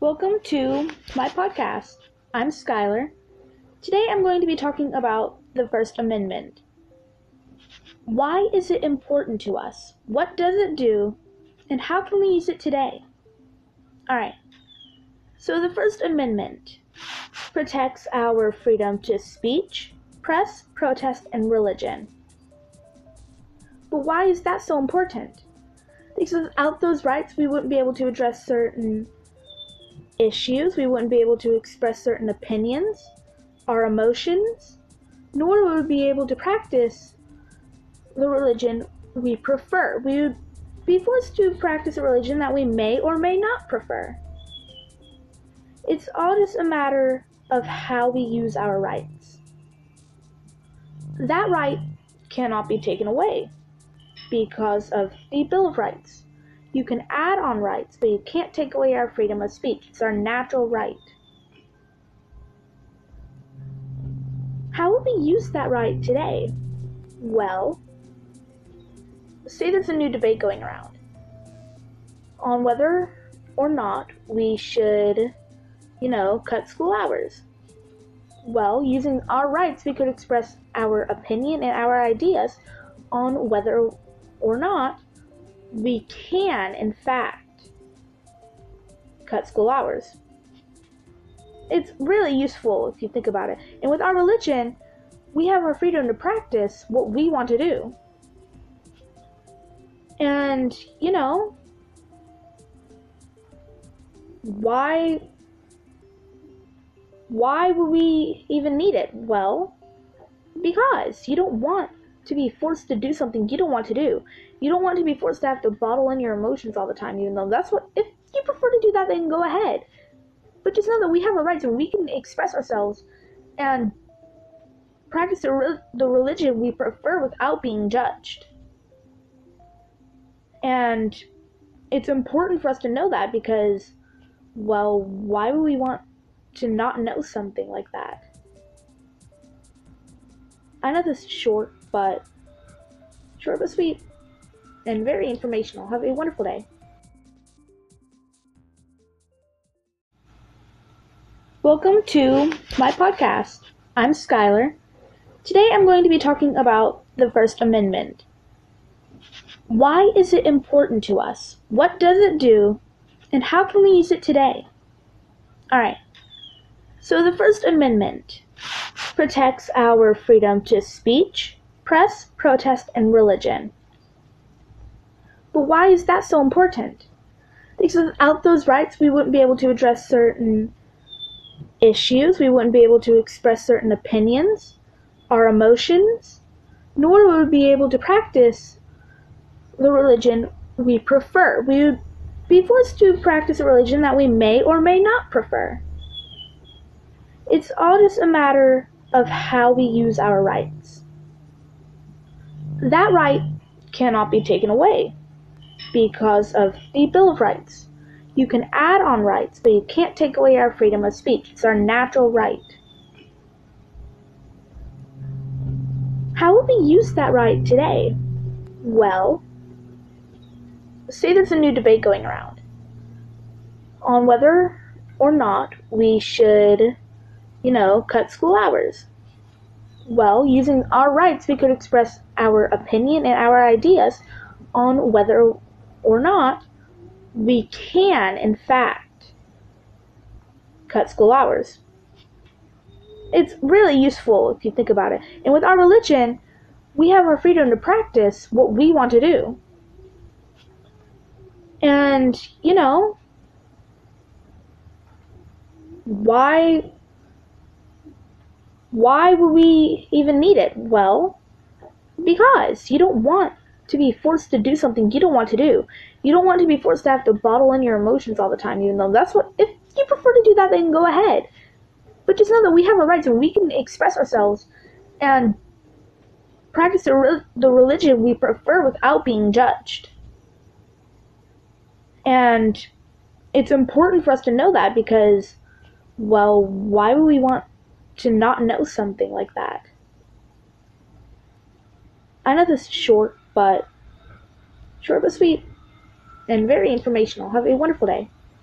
Welcome to my podcast. I'm Skylar. Today I'm going to be talking about the First Amendment. Why is it important to us? What does it do? And how can we use it today? Alright, so the First Amendment protects our freedom to speech, press, protest, and religion. But why is that so important? Because without those rights, we wouldn't be able to address certain issues, we wouldn't be able to express certain opinions, our emotions, nor would we be able to practice the religion we prefer. We would be forced to practice a religion that we may or may not prefer. It's all just a matter of how we use our rights. That right cannot be taken away because of the Bill of Rights. You can add on rights, but you can't take away our freedom of speech. It's our natural right. How would we use that right today? Well, say there's a new debate going around on whether or not we should, you know, cut school hours. Well, using our rights, we could express our opinion and our ideas on whether or not we can, in fact, cut school hours. It's really useful if you think about it. And with our religion, we have our freedom to practice what we want to do. And, you know, why why would we even need it? Well, because you don't want to be forced to do something you don't want to do. You don't want to be forced to have to bottle in your emotions all the time, even though that's what, if you prefer to do that, then go ahead. But just know that we have our rights and we can express ourselves and practice the, re- the religion we prefer without being judged. And it's important for us to know that because, well, why would we want to not know something like that? I know this is short, but short but sweet and very informational. Have a wonderful day. Welcome to my podcast. I'm Skylar. Today I'm going to be talking about the First Amendment. Why is it important to us? What does it do? And how can we use it today? Alright, so the First Amendment protects our freedom to speech, press, protest, and religion. But why is that so important? Because without those rights, we wouldn't be able to address certain issues, we wouldn't be able to express certain opinions, our emotions, nor would we be able to practice the religion we prefer. We would be forced to practice a religion that we may or may not prefer. It's all just a matter of how we use our rights. That right cannot be taken away because of the Bill of Rights. You can add on rights, but you can't take away our freedom of speech. It's our natural right. How would we use that right today? Well, say there's a new debate going around on whether or not we should, you know, cut school hours. Well, using our rights, we could express our opinion and our ideas on whether or not we can, in fact, cut school hours. It's really useful if you think about it. And with our religion, we have our freedom to practice what we want to do. And, you know, why why would we even need it? Well, because you don't want to be forced to do something you don't want to do. You don't want to be forced to have to bottle in your emotions all the time, even though that's what, if you prefer to do that, then go ahead. But just know that we have our rights and we can express ourselves and practice the, re- the religion we prefer without being judged. And it's important for us to know that because, well, why would we want to not know something like that? I know this is short, but short but sweet and very informational. Have a wonderful day.